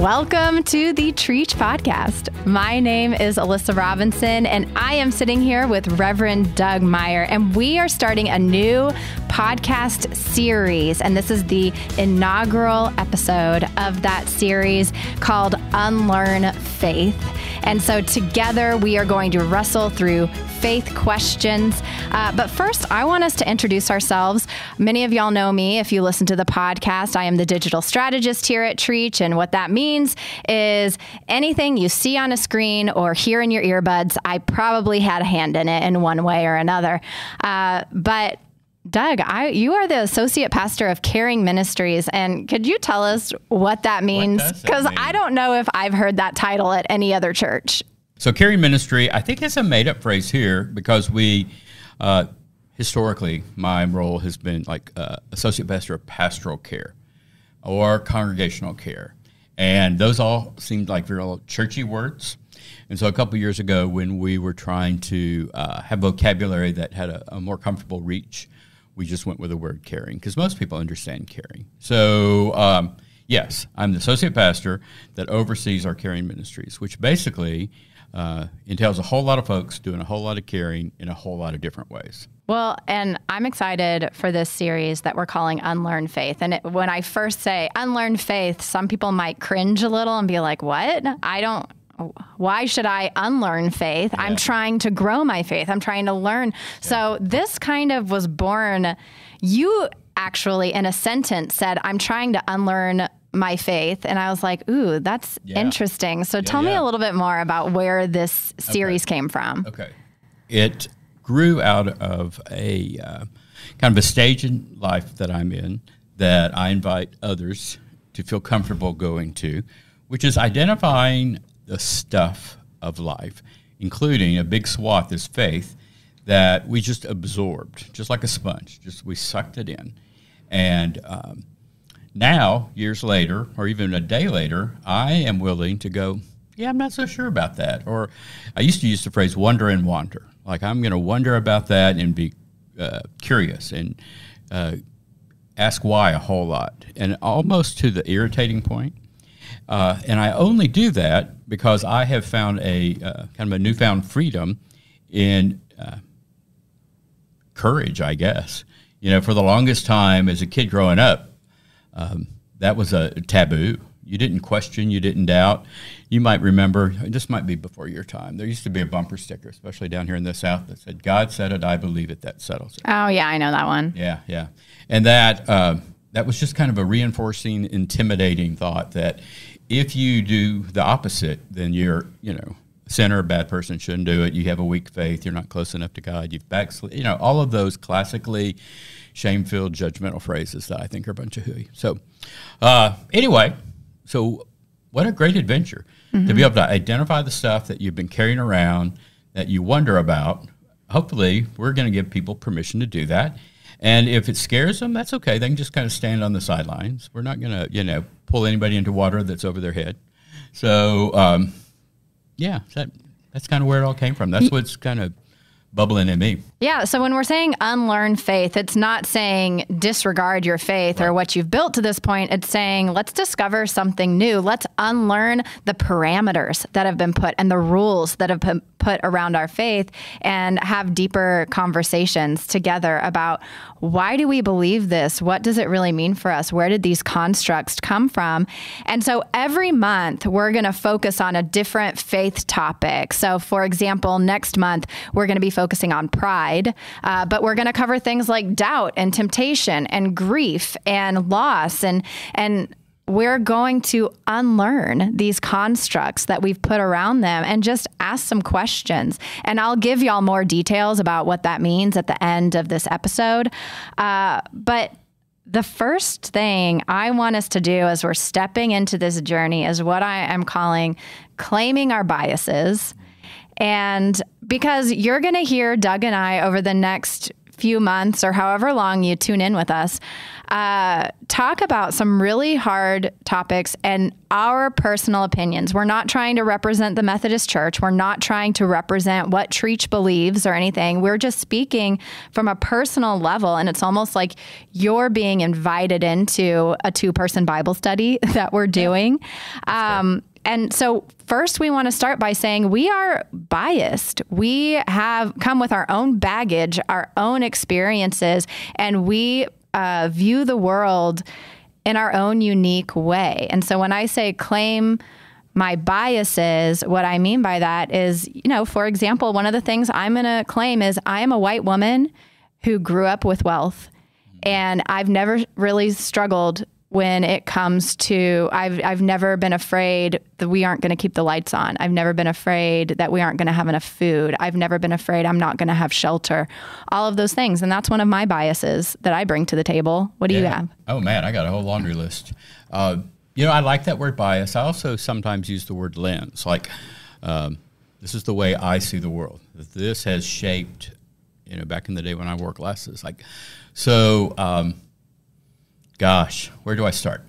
Welcome to the Trietsch Podcast. My name is Alyssa Robinson, and I am sitting here with Reverend Doug Meyer, and we are starting a new podcast series. And this is the inaugural episode of that series called Unlearn Faith. And so together we are going to wrestle through faith questions. Uh, but first, I want us to introduce ourselves. Many of y'all know me if you listen to the podcast. I am the digital strategist here at Trietsch. And what that means is anything you see on a screen or hear in your earbuds, I probably had a hand in it in one way or another. Uh, but Doug, I, you are the associate pastor of Caring Ministries, and could you tell us what that means? Because I don't know if I've heard that title at any other church. So, caring ministry, I think it's a made up phrase here because we, uh, historically, my role has been like uh, associate pastor of pastoral care or congregational care. And those all seemed like very churchy words. And so, a couple years ago, when we were trying to uh, have vocabulary that had a, a, more comfortable reach, we just went with the word caring because most people understand caring. So, um, yes, I'm the associate pastor that oversees our caring ministries, which basically uh, entails a whole lot of folks doing a whole lot of caring in a whole lot of different ways. Well, and I'm excited for this series that we're calling Unlearn Faith. And it, when I first say Unlearn Faith, some people might cringe a little and be like, what? I don't. Why should I unlearn faith? Yeah. I'm trying to grow my faith. I'm trying to learn. So this kind of was born. You actually, in a sentence, said, I'm trying to unlearn my faith and I was like, ooh, that's yeah. interesting. So yeah, tell yeah. me a little bit more about where this series okay. came from. Okay. It grew out of a uh, kind of a stage in life that I'm in that I invite others to feel comfortable going to, which is identifying the stuff of life, including a big swath is faith that we just absorbed, just like a sponge. Just we sucked it in. And um, now, years later, or even a day later, I am willing to go, yeah, I'm not so sure about that. Or I used to use the phrase wonder and wander. Like I'm going to wonder about that and be uh, curious and uh, ask why a whole lot, and almost to the irritating point. Uh, and I only do that because I have found a uh, kind of a newfound freedom in uh, courage, I guess. You know, for the longest time as a kid growing up, um, that was a taboo. You didn't question, you didn't doubt. You might remember, this might be before your time, there used to be a bumper sticker, especially down here in the South, that said, God said it, I believe it, that settles it. Oh, yeah, I know that one. Yeah, yeah. And that, uh, that was just kind of a reinforcing, intimidating thought that if you do the opposite, then you're, you know, sinner, a bad person shouldn't do it. You have a weak faith. You're not close enough to God. You've backslid. You know, all of those classically shame-filled, judgmental phrases that I think are a bunch of hooey. So, uh, anyway, so what a great adventure mm-hmm. to be able to identify the stuff that you've been carrying around that you wonder about. Hopefully, we're going to give people permission to do that. And if it scares them, that's okay. They can just kind of stand on the sidelines. We're not going to, you know, pull anybody into water that's over their head. So, um, yeah, that, that's kind of where it all came from. That's what's kind of bubbling in me. Yeah. So when we're saying unlearn faith, it's not saying disregard your faith right. or what you've built to this point. It's saying let's discover something new. Let's unlearn the parameters that have been put and the rules that have been put around our faith and have deeper conversations together about why do we believe this? What does it really mean for us? Where did these constructs come from? And so every month we're going to focus on a different faith topic. So for example, next month we're going to be focusing on pride, uh, but we're going to cover things like doubt and temptation and grief and loss and and we're going to unlearn these constructs that we've put around them and just ask some questions. And I'll give y'all more details about what that means at the end of this episode. Uh, but the first thing I want us to do as we're stepping into this journey is what I am calling claiming our biases. And because you're going to hear Doug and I over the next few months or however long you tune in with us, uh, talk about some really hard topics and our personal opinions. We're not trying to represent the Methodist Church. We're not trying to represent what Trietsch believes or anything. We're just speaking from a personal level. And it's almost like you're being invited into a two person Bible study that we're doing. Um, and so, first, we want to start by saying we are biased. We have come with our own baggage, our own experiences, and we uh, view the world in our own unique way. And so, when I say claim my biases, what I mean by that is, you know, for example, one of the things I'm going to claim is I am a white woman who grew up with wealth. And I've never really struggled when it comes to I've I've never been afraid that we aren't going to keep the lights on. I've never been afraid that we aren't going to have enough food. I've never been afraid I'm not going to have shelter. All of those things, and that's one of my biases that I bring to the table. What do yeah. you have? Oh man, I got a whole laundry list. Uh, you know, I like that word bias. I also sometimes use the word lens. Like, um, this is the way I see the world. This has shaped. You know, back in the day when I wore glasses, like, so. Um, Gosh, where do I start?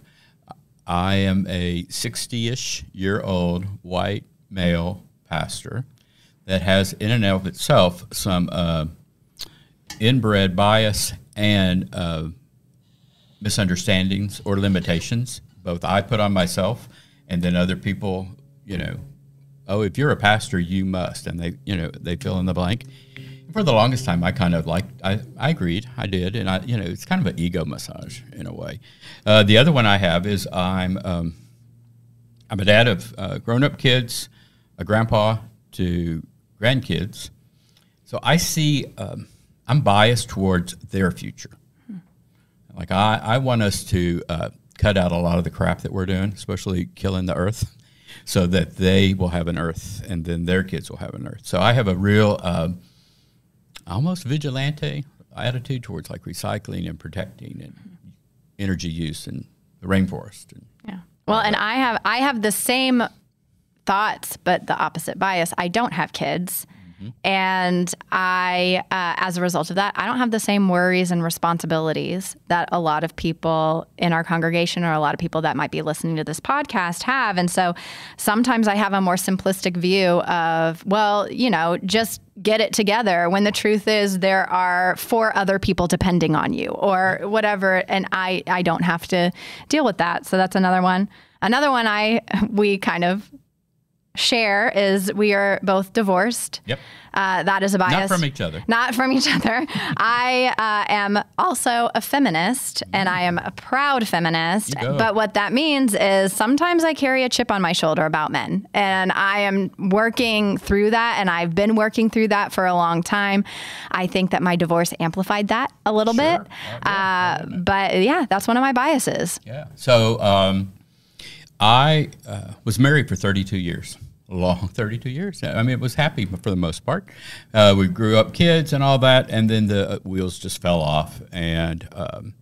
I am a 60 ish year old white male pastor that has, in and of itself, some uh, inbred bias and uh, misunderstandings or limitations. Both I put on myself, and then other people, you know, oh, if you're a pastor, you must, and they, you know, they fill in the blank for the longest time, I kind of like I, I agreed, I did, and I you know it's kind of an ego massage in a way. Uh, the other one I have is I'm um, I'm a dad of uh, grown up kids, a grandpa to grandkids, so I see um, I'm biased towards their future. Hmm. Like I I want us to uh, cut out a lot of the crap that we're doing, especially killing the earth. So that they will have an earth, and then their kids will have an earth. So I have a real um, almost vigilante attitude towards like recycling and protecting and energy use and the rainforest. And yeah. Well, and I have I have the same thoughts, but the opposite bias. I don't have kids. Mm-hmm. And I, uh, as a result of that, I don't have the same worries and responsibilities that a lot of people in our congregation or a lot of people that might be listening to this podcast have. And so sometimes I have a more simplistic view of, well, you know, just get it together when the truth is there are four other people depending on you or whatever and I I don't have to deal with that. So that's another one. Another one I we kind of share is we are both divorced. Yep. Uh, that is a bias. Not from each other. Not from each other. I uh, am also a feminist and I am a proud feminist. But what that means is sometimes I carry a chip on my shoulder about men. And I am working through that and I've been working through that for a long time. I think that my divorce amplified that a little sure. bit. Uh, but yeah, that's one of my biases. Yeah. So, um, I uh, was married for 32 years, long 32 years. I mean, it was happy for the most part. Uh, we grew up kids and all that, and then the uh, wheels just fell off. And um,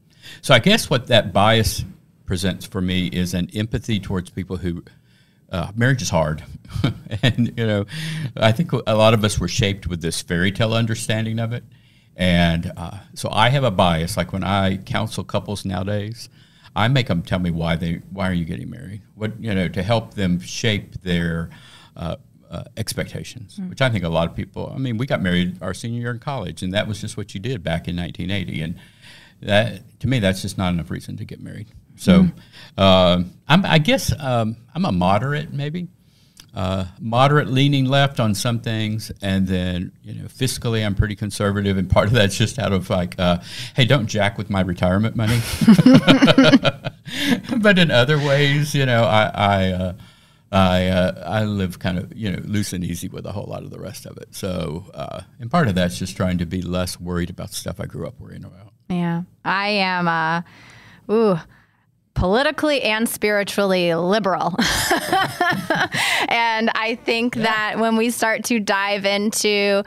so I guess what that bias presents for me is an empathy towards people who. Uh, marriage is hard, and you know, I think a lot of us were shaped with this fairy tale understanding of it, and uh, so I have a bias. Like when I counsel couples nowadays, I make them tell me why they why are you getting married? What you know to help them shape their uh, uh, expectations, mm. which I think a lot of people. I mean, we got married our senior year in college, and that was just what you did back in 1980, and that to me that's just not enough reason to get married. So, mm. uh, i guess um, I'm a moderate, maybe uh, moderate leaning left on some things, and then you know fiscally I'm pretty conservative, and part of that's just out of like, uh, hey, don't jack with my retirement money. but in other ways, you know, I I uh, I, uh, I live kind of you know loose and easy with a whole lot of the rest of it. So, uh, and part of that's just trying to be less worried about stuff I grew up worrying about. Yeah, I am. Uh, ooh politically and spiritually liberal. and I think yeah. that when we start to dive into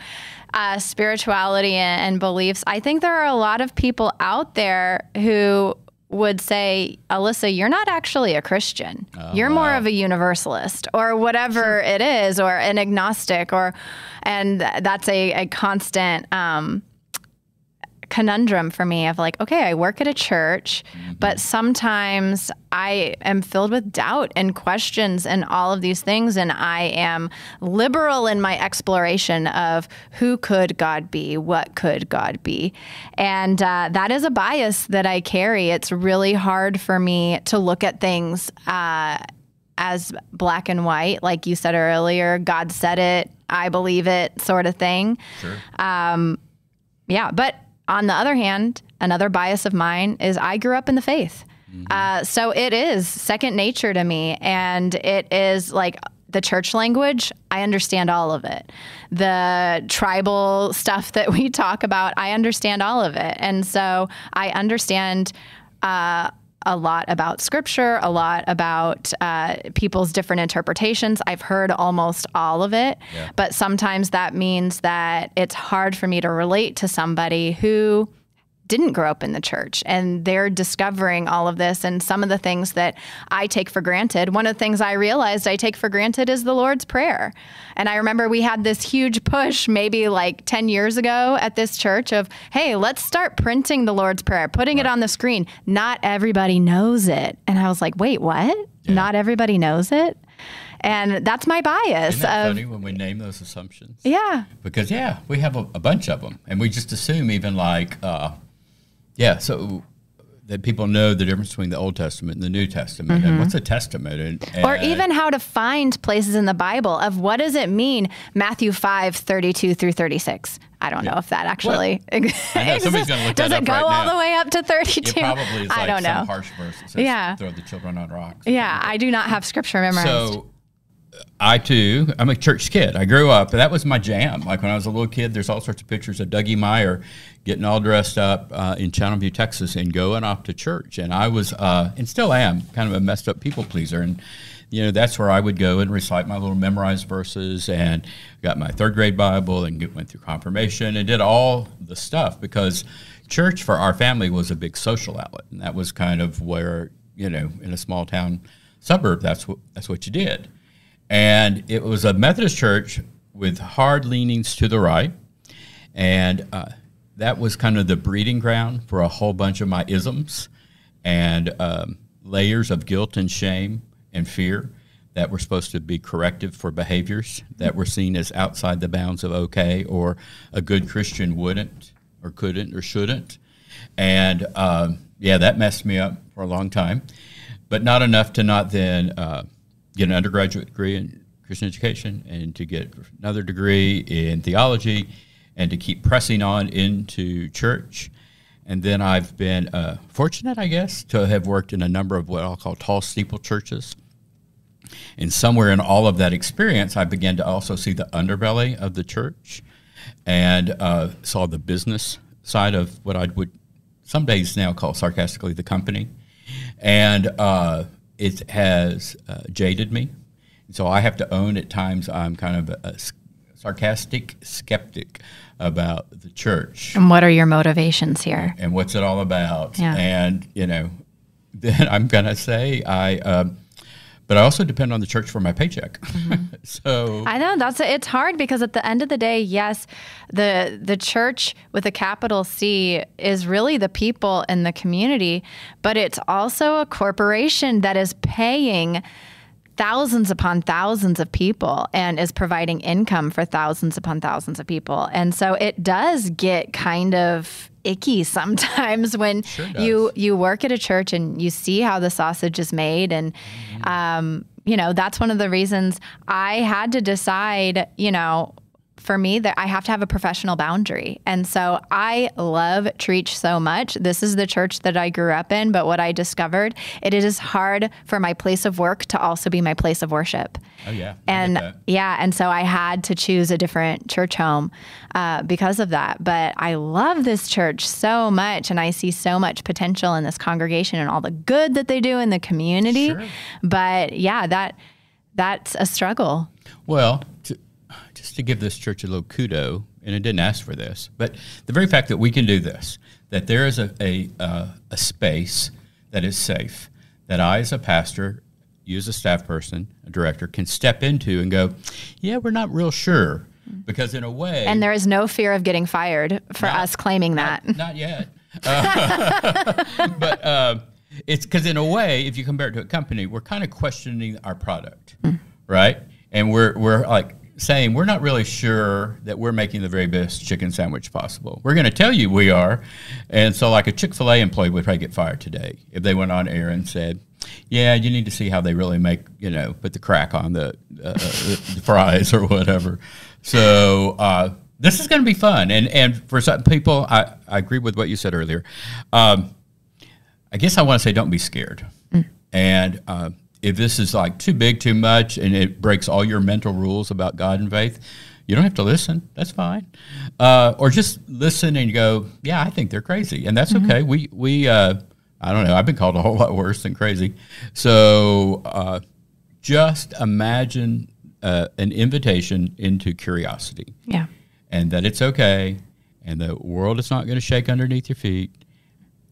uh, spirituality and, and beliefs, I think there are a lot of people out there who would say, Alyssa, you're not actually a Christian. Oh, you're more of a universalist or whatever sure. it is, or an agnostic, or, and that's a, a constant, um, conundrum for me of like, okay, I work at a church, mm-hmm. but sometimes I am filled with doubt and questions and all of these things. And I am liberal in my exploration of who could God be? What could God be? And uh, that is a bias that I carry. It's really hard for me to look at things. Uh, as black and white, like you said earlier, God said it, I believe it, sort of thing. Sure. Um, yeah, but on the other hand, another bias of mine is I grew up in the faith. Mm-hmm. Uh, so it is second nature to me. And it is like the church language, I understand all of it. The tribal stuff that we talk about, I understand all of it. And so I understand. Uh, a lot about scripture, a lot about uh, people's different interpretations. I've heard almost all of it, yeah. but sometimes that means that it's hard for me to relate to somebody who didn't grow up in the church and they're discovering all of this and some of the things that I take for granted. One of the things I realized I take for granted is the Lord's Prayer. And I remember we had this huge push maybe like 10 years ago at this church of, hey, let's start printing the Lord's Prayer, putting right. it on the screen. Not everybody knows it. And I was like, wait, what? Yeah. Not everybody knows it? and that's my bias. Isn't that of, funny when we name those assumptions? Yeah, because yeah, we have a, a bunch of them, and we just assume even like uh, yeah, so that people know the difference between the Old Testament and the New Testament, mm-hmm. and what's a testament, and, and, or even how to find places in the Bible of what does it mean Matthew five thirty two through thirty six. I don't yeah. know if that actually exists. Does it go right all now. the way up to thirty two? Probably is like I don't know. harsh verse that says, yeah. "Throw the children on rocks." Yeah, I do not have scripture memorized. So I too, I'm a church kid. I grew up, that was my jam. Like when I was a little kid, there's all sorts of pictures of Dougie Meyer getting all dressed up uh, in Channelview, Texas, and going off to church. And I was, uh, and still am, kind of a messed up people pleaser. And you know, that's where I would go and recite my little memorized verses, and got my third grade Bible, and went through confirmation, and did all the stuff because church for our family was a big social outlet, and that was kind of where you know, in a small town suburb, that's what that's what you did. And it was a Methodist church with hard leanings to the right. And uh, that was kind of the breeding ground for a whole bunch of my isms and um, layers of guilt and shame and fear that were supposed to be corrective for behaviors that were seen as outside the bounds of okay or a good Christian wouldn't or couldn't or shouldn't. And um, yeah, that messed me up for a long time, but not enough to not then uh, get an undergraduate degree in Christian education and to get another degree in theology and to keep pressing on into church. And then I've been uh, fortunate, I guess, to have worked in a number of what I'll call tall steeple churches. And somewhere in all of that experience, I began to also see the underbelly of the church and uh, saw the business side of what I would some days now call sarcastically the company. And uh, it has uh, jaded me. So I have to own at times I'm kind of a, a sarcastic skeptic about the church. And what are your motivations here? And what's it all about? Yeah. And, you know, then I'm going to say I, um, but I also depend on the church for my paycheck. Mm-hmm. so I know that's it's hard because at the end of the day, yes, the the church with a capital C is really the people in the community, but it's also a corporation that is paying thousands upon thousands of people and is providing income for thousands upon thousands of people. And so it does get kind of icky sometimes when sure you you work at a church and you see how the sausage is made and mm-hmm. um, you know that's one of the reasons I had to decide you know for me that I have to have a professional boundary. And so I love Trietsch so much. This is the church that I grew up in, but what I discovered, it is hard for my place of work to also be my place of worship. Oh yeah. And yeah, and so I had to choose a different church home uh, because of that. But I love this church so much, and I see so much potential in this congregation and all the good that they do in the community. Sure. But yeah, that that's a struggle. Well, to, just to give this church a little kudo, and it didn't ask for this, but the very fact that we can do this, that there is a, a, uh, a space that is safe, that I, as a pastor, you as a staff person, a director, can step into and go, yeah, we're not real sure because in a way, And there is no fear of getting fired for Not- us claiming that. not yet. Uh, but uh, it's because, in a way, if you compare it to a company, we're kind of questioning our product, right? And we're, we're like saying, we're not really sure that we're making the very best chicken sandwich possible. We're going to tell you we are. And so, like a Chick fil A employee would probably get fired today if they went on air and said, yeah, you need to see how they really make, you know, put the crack on the, uh, the fries or whatever. So, uh, this is going to be fun. And, and for some people, I, I agree with what you said earlier. Um, I guess I want to say don't be scared. And uh, if this is like too big, too much, and it breaks all your mental rules about God and faith, you don't have to listen. That's fine. Uh, or just listen and go, yeah, I think they're crazy, and that's okay. We we uh, I don't know. I've been called a whole lot worse than crazy. So uh, just imagine uh, an invitation into curiosity Yeah. and that it's okay and the world is not going to shake underneath your feet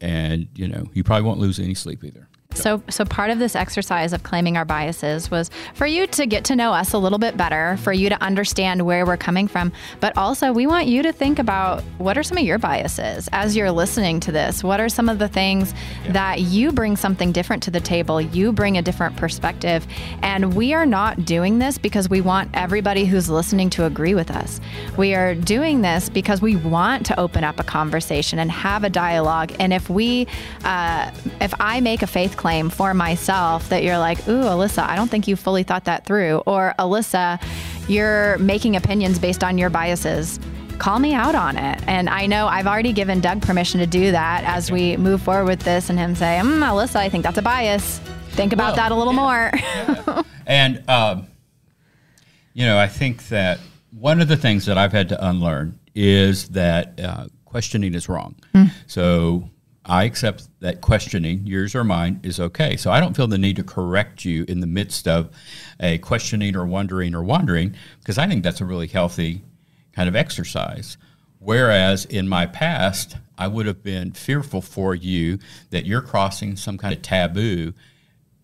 and you know you probably won't lose any sleep either So, so part of this exercise of claiming our biases was for you to get to know us a little bit better, for you to understand where we're coming from, but also we want you to think about what are some of your biases as you're listening to this. What are some of the things that you bring something different to the table? You bring a different perspective, and we are not doing this because we want everybody who's listening to agree with us. We are doing this because we want to open up a conversation and have a dialogue. And if we, uh, if I make a faith claim for myself that you're like, ooh, Alyssa, I don't think you fully thought that through, or Alyssa, you're making opinions based on your biases. Call me out on it. And I know I've already given Doug permission to do that as we move forward with this and him say, mm, Alyssa, I think that's a bias. Think about Well, that a little yeah. more. and um, you know i think that one of the things that i've had to unlearn is that uh, questioning is wrong so i accept that questioning yours or mine is okay. So i don't feel the need to correct you in the midst of a questioning or wondering or wandering because i think that's a really healthy kind of exercise. Whereas in my past, I would have been fearful for you that you're crossing some kind of taboo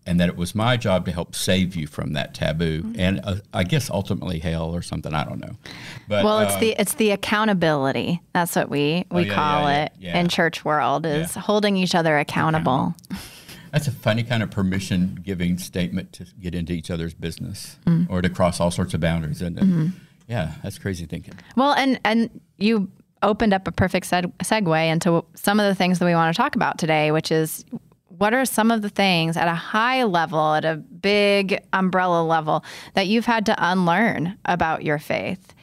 and that it was my job to help save you from that taboo Mm-hmm. and uh, I guess ultimately hell or something. I don't know. But well, it's the it's the accountability. That's what we we Oh, yeah, call yeah, yeah, it in church world is holding each other accountable. that's a funny kind of permission giving statement to get into each other's business Mm. or to cross all sorts of boundaries. And Mm-hmm. yeah, that's crazy thinking. Well, and and you opened up a perfect seg- segue into some of the things that we want to talk about today, which is what are some of the things at a high level, at a big umbrella level, that you've had to unlearn about your faith?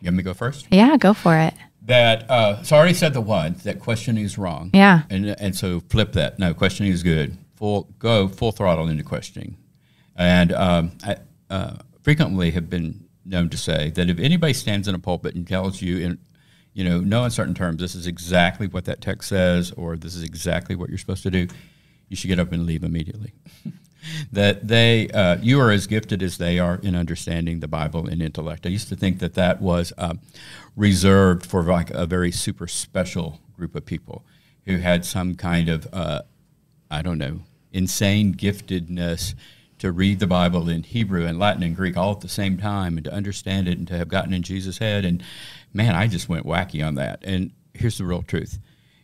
You want me to go first? Yeah, go for it. That uh, so I already said the one that questioning is wrong. Yeah. and and so flip that. No, questioning is good. Full go full throttle into questioning, and um, I uh, frequently have been known to say that if anybody stands in a pulpit and tells you in you know no uncertain terms this is exactly what that text says or this is exactly what you're supposed to do, you should get up and leave immediately. that they uh, you are as gifted as they are in understanding the Bible and intellect. I used to think that that was um, reserved for like a very super special group of people who had some kind of uh, I don't know insane giftedness to read the Bible in Hebrew and Latin and Greek all at the same time and to understand it and to have gotten in Jesus' head. And man, I just went wacky on that. And here's the real truth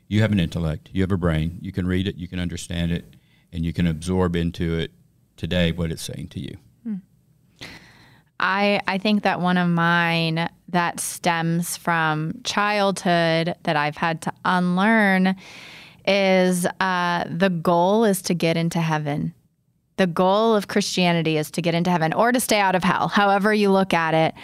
you have an intellect, you have a brain, you can read it, you can understand it, and you can absorb into it today what it's saying to you. I I think that one of mine that stems from childhood that I've had to unlearn is uh, the goal is to get into heaven. The goal of Christianity is to get into heaven or to stay out of hell, however you look at it.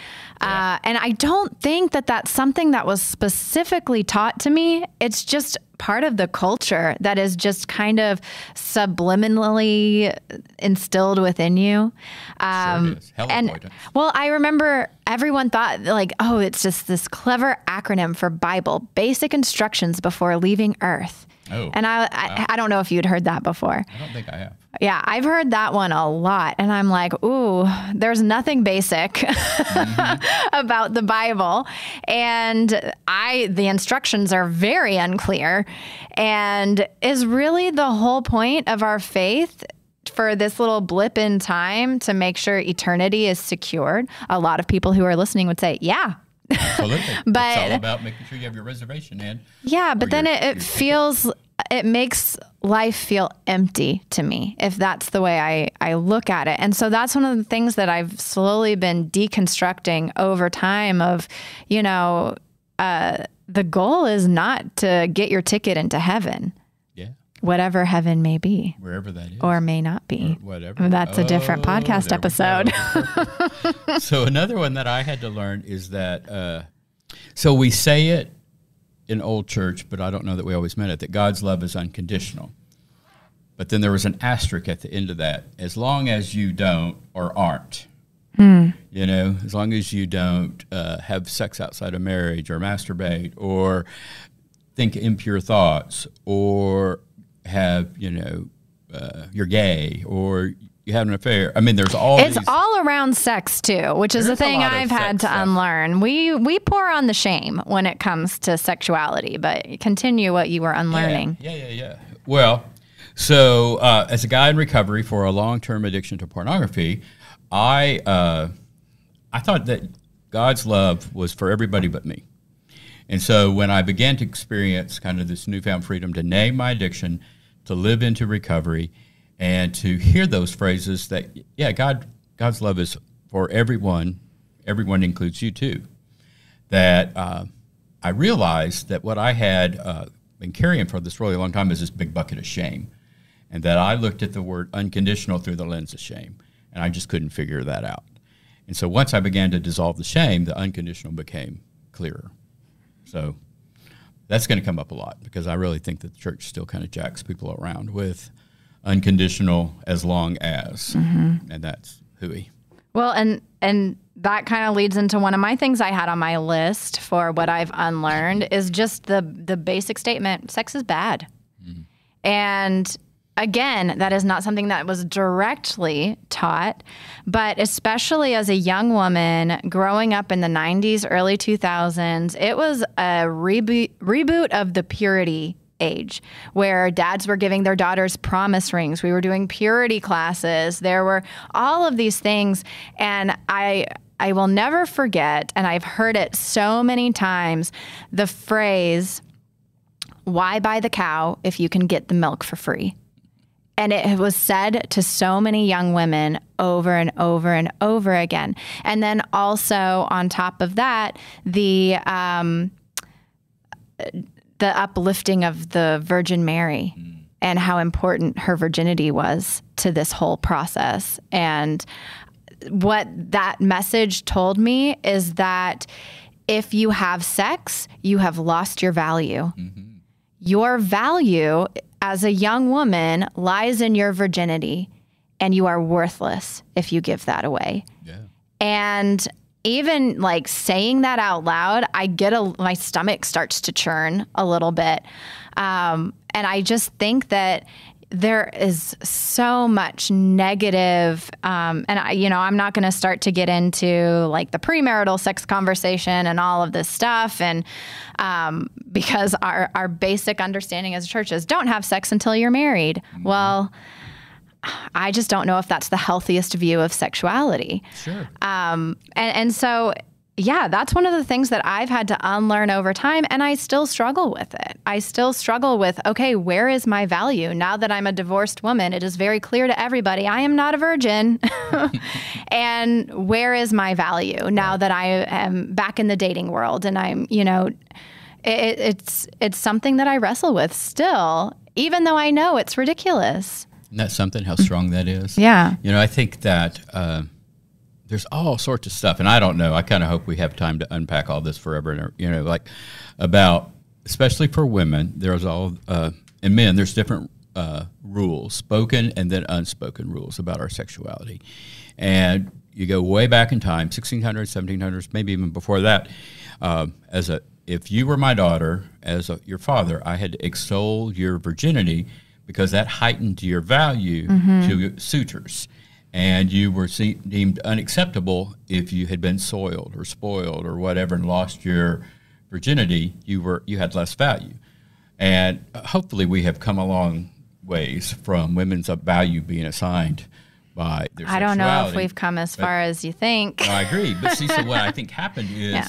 Uh, and I don't think that that's something that was specifically taught to me. It's just part of the culture that is just kind of subliminally instilled within you. Um. Hell and avoidance. well, I remember everyone thought like, oh, it's just this clever acronym for Bible, basic instructions before leaving Earth. Oh, and I, I, I don't know if you'd heard that before. I don't think I have. Yeah, I've heard that one a lot. And I'm like, ooh, there's nothing basic mm-hmm. about the Bible. And I the instructions are very unclear. And is really the whole point of our faith for this little blip in time to make sure eternity is secured? A lot of people who are listening would say, yeah, Absolutely. But- it's all about making sure you have your reservation in. Yeah, but then your- it, it ticket. feels it makes life feel empty to me if that's the way I, I look at it. And so that's one of the things that I've slowly been deconstructing over time of, you know, uh, the goal is not to get your ticket into heaven, whatever heaven may be wherever that is. or may not be. whatever. That's a different Oh, podcast episode. so another one that I had to learn is that uh, so we say it in old church, but I don't know that we always meant it. That God's love is unconditional. But then there was an asterisk at the end of that. As long as you don't or aren't, you know, as long as you don't uh, have sex outside of marriage or masturbate or think impure thoughts or have, you know, uh, you're gay or you have an affair. I mean, there's all It's these. all around sex too, which is the a thing I've had to stuff. unlearn. We we pour on the shame when it comes to sexuality, but continue what you were unlearning. Yeah, yeah, yeah. yeah. Well, so uh, as a guy in recovery for a long-term addiction to pornography, I uh, I thought that God's love was for everybody but me. And so when I began to experience kind of this newfound freedom to name my addiction, to live into recovery, and to hear those phrases that yeah, God God's love is for everyone. Everyone includes you too. That uh, I realized that what I had uh, been carrying for this really long time is this big bucket of shame, and that I looked at the word unconditional through the lens of shame, and I just couldn't figure that out. And so once I began to dissolve the shame, the unconditional became clearer. So that's going to come up a lot because I really think that the church still kind of jacks people around with unconditional as long as, mm-hmm. and that's hooey. Well, and and that kind of leads into one of my things I had on my list for what I've unlearned is just the the basic statement: sex is bad. Mm-hmm. And again, that is not something that was directly taught, but especially as a young woman growing up in the 90s, early 2000s, it was a reboot reboot of the purity age where dads were giving their daughters promise rings. We were doing purity classes. There were all of these things and I I will never forget and I've heard it so many times the phrase why buy the cow if you can get the milk for free? And it was said to so many young women over and over and over again. And then also on top of that, the um, the uplifting of the Virgin Mary and how important her virginity was to this whole process. And what that message told me is that if you have sex, you have lost your value. Your value as a young woman lies in your virginity, and you are worthless if you give that away. Yeah. And even like saying that out loud, I get a my stomach starts to churn a little bit, um, and I just think that there is so much negative, um, and I, you know, I'm not going to start to get into like the premarital sex conversation and all of this stuff, and um, because our our basic understanding as a church is don't have sex until you're married. Well. I just don't know if that's the healthiest view of sexuality. Sure. Um, and, and so, yeah, that's one of the things that I've had to unlearn over time, and I still struggle with it. I still struggle with, okay, where is my value? Now that I'm a divorced woman, it is very clear to everybody I am not a virgin. and where is my value now that I am back in the dating world and I'm, you know, it, it's it's something that I wrestle with still, even though I know it's ridiculous. Isn't that something? How strong that is? Yeah. You know, I think that uh, there's all sorts of stuff, and I don't know. I kind of hope we have time to unpack all this forever. And you know, like about especially for women, there's all uh, and men. There's different uh, rules, spoken and then unspoken rules about our sexuality, and you go way back in time, 1600s, 1700s, maybe even before that. Um, as a if you were my daughter, as a, your father, I had to extol your virginity because that heightened your value to suitors. And you were see, deemed unacceptable if you had been soiled or spoiled or whatever and lost your virginity. You were you had less value. And hopefully, we have come a long ways from women's value being assigned by their I don't know if we've come as far as you think. I agree. But see, so what I think happened is Yeah.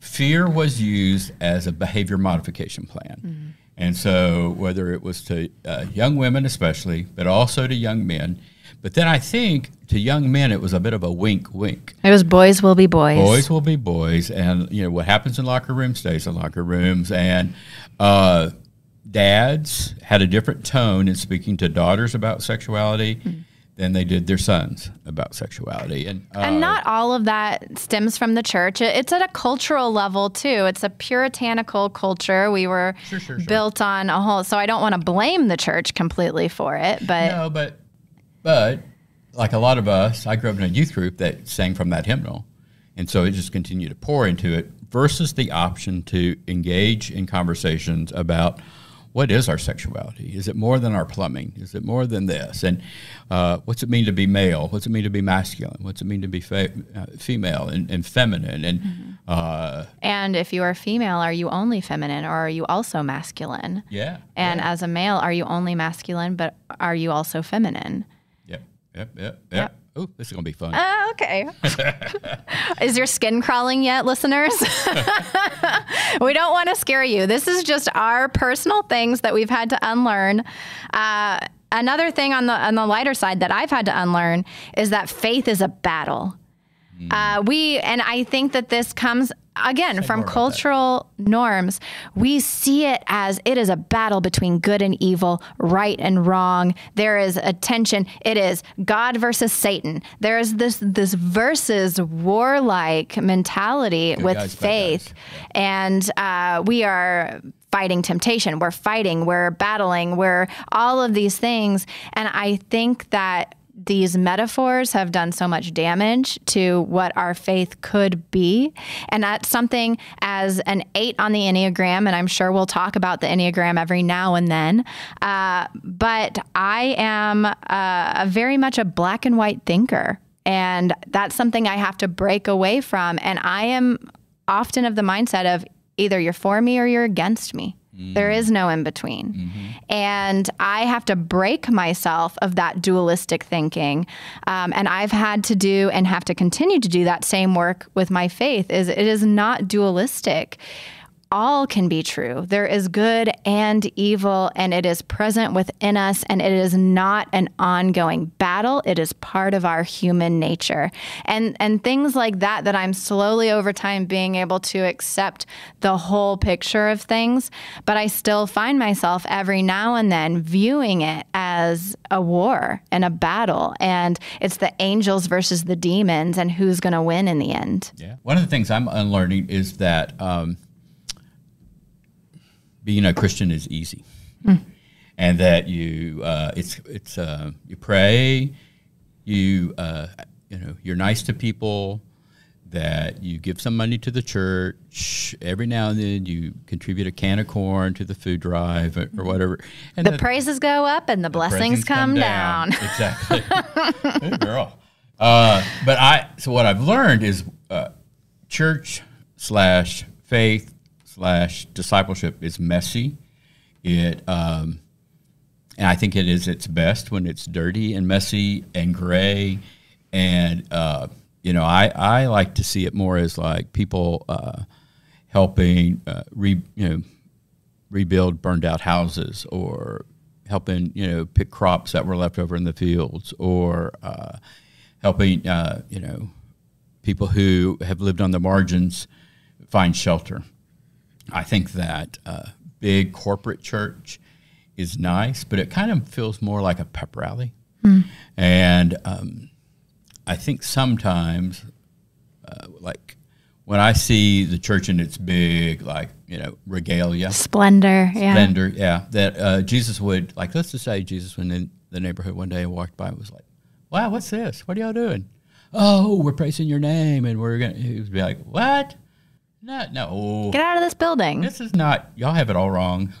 fear was used as a behavior modification plan. Mm-hmm. And so, whether it was to uh, young women, especially, but also to young men, but then I think to young men, it was a bit of a wink, wink. It was boys will be boys. Boys will be boys, and you know what happens in locker rooms stays in locker rooms. And uh, dads had a different tone in speaking to daughters about sexuality Hmm. than they did their sons about sexuality. And, uh, And not all of that stems from the church. It's at a cultural level too. It's a puritanical culture. We were Sure, sure, sure. built on a whole. So I don't want to blame the church completely for it, but no, but but like a lot of us, I grew up in a youth group that sang from that hymnal, and so it just continued to pour into it. Versus the option to engage in conversations about what is our sexuality? Is it more than our plumbing? Is it more than this? And uh, what's it mean to be male? What's it mean to be masculine? What's it mean to be fe- uh, female and, and feminine? And uh, and if you are female, are you only feminine or are you also masculine? yeah, And as a male, are you only masculine, but are you also feminine? Yep, yep, yep. Oh, this is gonna be fun. Oh, okay. is your skin crawling yet, listeners? we don't want to scare you. This is just our personal things that we've had to unlearn. Uh, another thing on the on the lighter side that I've had to unlearn is that faith is a battle. Uh, we and I think that this comes again from about that. cultural norms. We see it as it is a battle between good and evil, right and wrong. There is a tension. It is God versus Satan. There is this this versus warlike mentality with guys, faith, and uh, we are fighting temptation. We're fighting. We're battling. We're all of these things, and I think that these metaphors have done so much damage to what our faith could be. And that's something as an eight on the Enneagram, and I'm sure we'll talk about the Enneagram every now and then. Uh, but I am uh, a very much a black and white thinker. And that's something I have to break away from. And I am often of the mindset of either you're for me or you're against me. There is no in between. And I have to break myself of that dualistic thinking. Um, and I've had to do and have to continue to do that same work with my faith is it is not dualistic all can be true. There is good and evil, and it is present within us, and it is not an ongoing battle. It is part of our human nature. And, and things like that, that I'm slowly over time being able to accept the whole picture of things, but I still find myself every now and then viewing it as a war and a battle. And it's the angels versus the demons, and who's going to win in the end. Yeah. One of the things I'm unlearning is that um, being a Christian is easy, and that you uh, it's it's uh, you pray, you uh, you know you're nice to people, that you give some money to the church every now and then. You contribute a can of corn to the food drive or, or whatever, and The praises go up and the blessings presents come, down. Exactly. Good girl. Uh, but I so what I've learned is uh, church slash faith slash discipleship is messy. It um, and I think it is its best when it's dirty and messy and gray. And uh, you know, I I like to see it more as like people uh, helping uh, re you know rebuild burned out houses or helping you know pick crops that were left over in the fields or uh, helping uh, you know people who have lived on the margins find shelter. I think that uh, big corporate church is nice, but it kind of feels more like a pep rally. And um, I think sometimes, uh, like when I see the church in its big, like you know, regalia, Splendor. Yeah. vendor, yeah, that uh, Jesus would like. Let's just say Jesus went in the neighborhood one day and walked by and was like, "Wow, what's this? What are y'all doing?" Oh, we're praising your name, and we're gonna. He would be like, "What? No, no, Get out of this building. this is not. Y'all have it all wrong."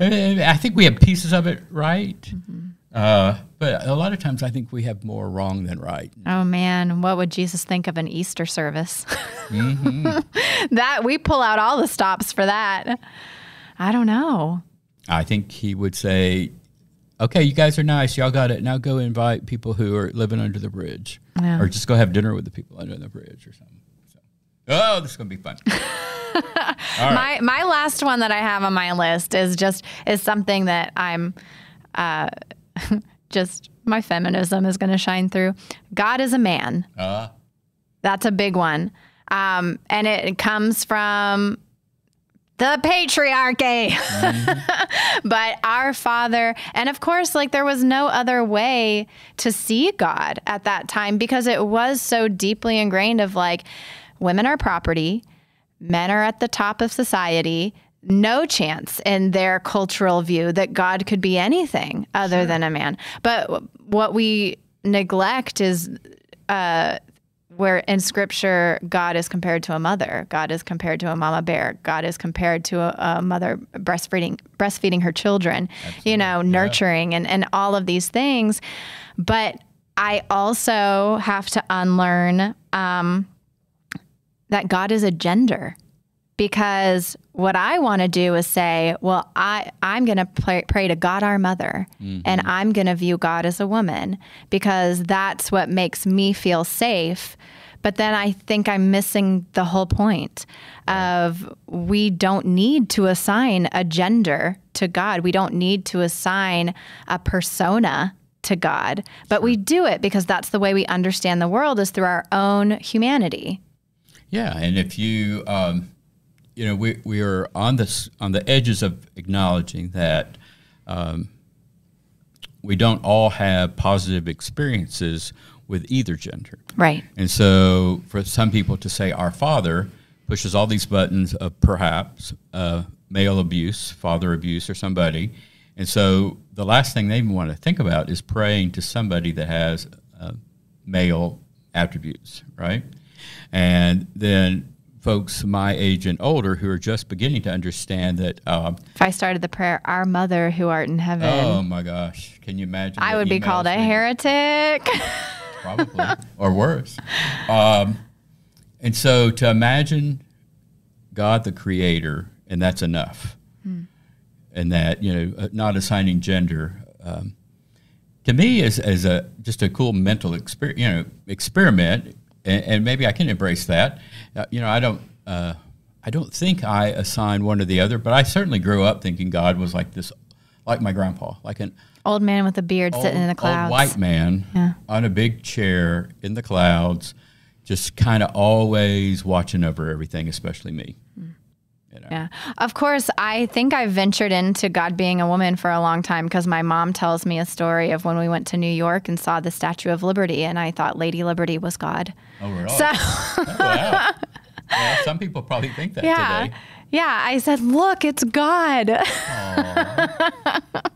I think we have pieces of it right, uh, but a lot of times I think we have more wrong than right. Oh man, what would Jesus think of an Easter service? that we pull out all the stops for that. I don't know. I think he would say, "Okay, you guys are nice. Y'all got it. Now go invite people who are living under the bridge, Yeah. or just go have dinner with the people under the bridge or something." Oh, this is going to be fun. My my last one that I have on my list is just is something that I'm uh, just my feminism is going to shine through. God is a man. Uh, That's a big one. Um, and it comes from the patriarchy. but our father, and of course, like there was no other way to see God at that time because it was so deeply ingrained of like women are property, men are at the top of society. No chance in their cultural view that God could be anything other than a man. But what we neglect is uh, where in scripture God is compared to a mother, God is compared to a mama bear, God is compared to a, a mother breastfeeding breastfeeding her children, you know, nurturing and, and all of these things. But I also have to unlearn um, that God is a gender because what I want to do is say, well, I, I'm going to pray, pray to God our mother and mm-hmm. I'm going to view God as a woman because that's what makes me feel safe. But then I think I'm missing the whole point of we don't need to assign a gender to God. We don't need to assign a persona to God, but we do it because that's the way we understand the world is through our own humanity. Yeah, and if you, um, you know, we, we are on this on the edges of acknowledging that um, we don't all have positive experiences with either gender. Right. And so, for some people to say our father pushes all these buttons of perhaps uh, male abuse, father abuse, or somebody. And so, the last thing they even want to think about is praying to somebody that has uh, male attributes, right? And then, folks my age and older who are just beginning to understand that, um, If I started the prayer, Our Mother who art in heaven, oh my gosh, can you imagine? I would be called a heretic. probably, or worse. Um, and so to imagine God the Creator, and that's enough, and that you know, uh, not assigning gender, um, to me is as a just a cool mental exper- you know experiment, and, and maybe I can embrace that. Uh, you know, I don't. Uh, I don't think I assign one or the other, but I certainly grew up thinking God was like this, like my grandpa, like an Old man with a beard sitting in the old clouds. white man Yeah. on a big chair in the clouds, just kind of always watching over everything, especially me. You know? Yeah. Of course, I think I ventured into God being a woman for a long time because my mom tells me a story of when we went to New York and saw the Statue of Liberty, and I thought Lady Liberty was God. Oh, really? So, Oh, wow. well, some people probably think that yeah. today. Yeah. I said, look, it's God.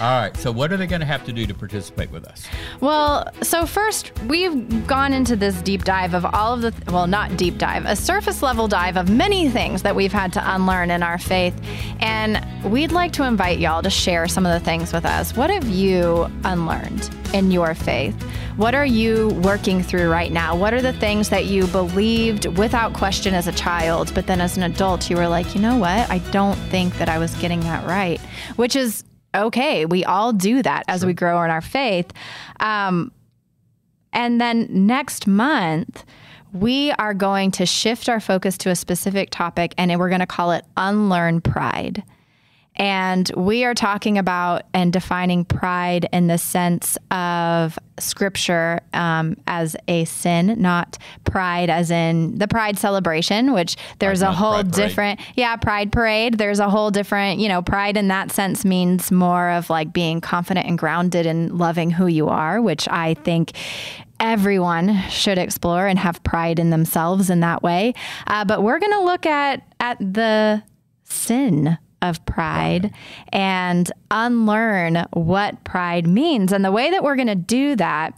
All right. So, what are they going to have to do to participate with us? Well, so first, we've gone into this deep dive of all of the, well, not deep dive, a surface level dive of many things that we've had to unlearn in our faith. And we'd like to invite y'all to share some of the things with us. What have you unlearned in your faith? What are you working through right now? What are the things that you believed without question as a child, but then as an adult, you were like, you know what? I don't think that I was getting that right, which is okay. We all do that as we grow in our faith. Um, and then next month, we are going to shift our focus to a specific topic and we're going to call it Unlearn Pride. And we are talking about and defining pride in the sense of scripture um, as a sin, not pride as in the pride celebration, which there's a whole Parade. different, yeah, pride parade. There's a whole different, you know, pride in that sense means more of like being confident and grounded and loving who you are, which I think everyone should explore and have pride in themselves in that way. Uh, but we're going to look at at the sin of pride and unlearn what pride means. And the way that we're going to do that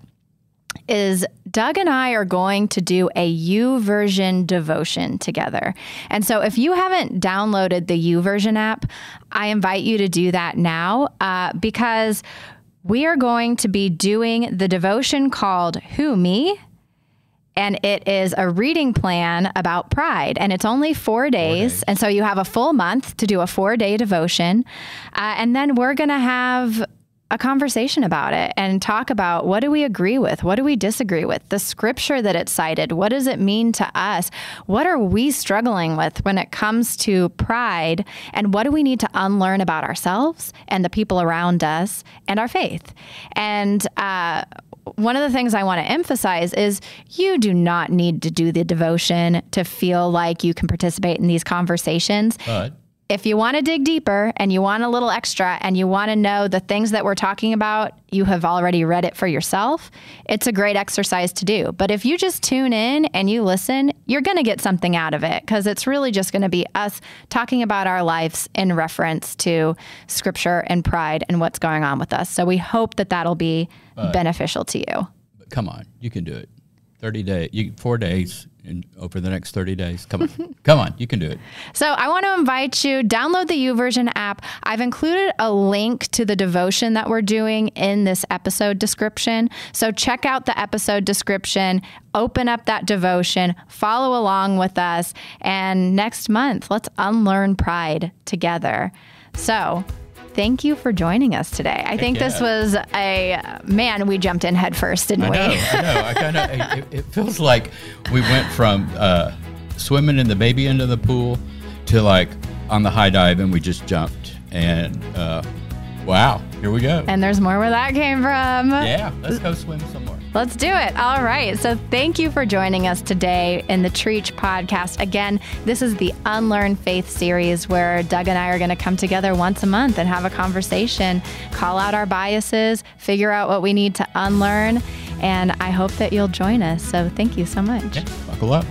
is Doug and I are going to do a YouVersion devotion together. And so if you haven't downloaded the YouVersion app, I invite you to do that now uh, because we are going to be doing the devotion called Who Me? And it is a reading plan about pride. And it's only four days. days. And so you have a full month to do a four day devotion. Uh, and then we're going to have a conversation about it and talk about what do we agree with? What do we disagree with? The scripture that it cited, what does it mean to us? What are we struggling with when it comes to pride? And what do we need to unlearn about ourselves and the people around us and our faith? And, uh, one of the things I want to emphasize is you do not need to do the devotion to feel like you can participate in these conversations. But if you want to dig deeper and you want a little extra and you want to know the things that we're talking about, you have already read it for yourself. It's a great exercise to do. But if you just tune in and you listen, you're going to get something out of it because it's really just going to be us talking about our lives in reference to scripture and pride and what's going on with us. So we hope that that'll be beneficial to you. but come on, you can do it. Thirty days, four days, in, over the next thirty days. Come on, come on, you can do it. So I want to invite you download the YouVersion app. I've included a link to the devotion that we're doing in this episode description. So check out the episode description, open up that devotion, follow along with us, and next month let's unlearn pride together. So Thank you for joining us today. I think this was a man. We jumped in head first, didn't I we? know, I know. I kind of. It, it feels like we went from uh, swimming in the baby end of the pool to like on the high dive, and we just jumped. And uh, wow, here we go. And there's more where that came from. yeah, let's go swim some more. Let's do it. All right. So, thank you for joining us today in the Trietsch podcast. Again, this is the Unlearn Faith series where Doug and I are going to come together once a month and have a conversation, call out our biases, figure out what we need to unlearn. And I hope that you'll join us. So, thank you so much. Yeah, buckle up.